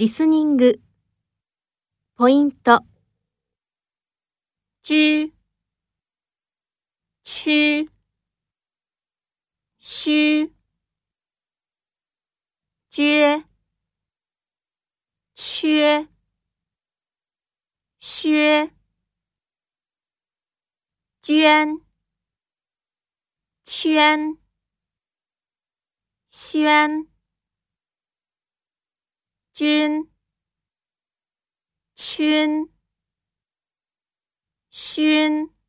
リスニング。ポイント。居、区、虚、撅、缺、削、捐、圈、宣、君、君、勋。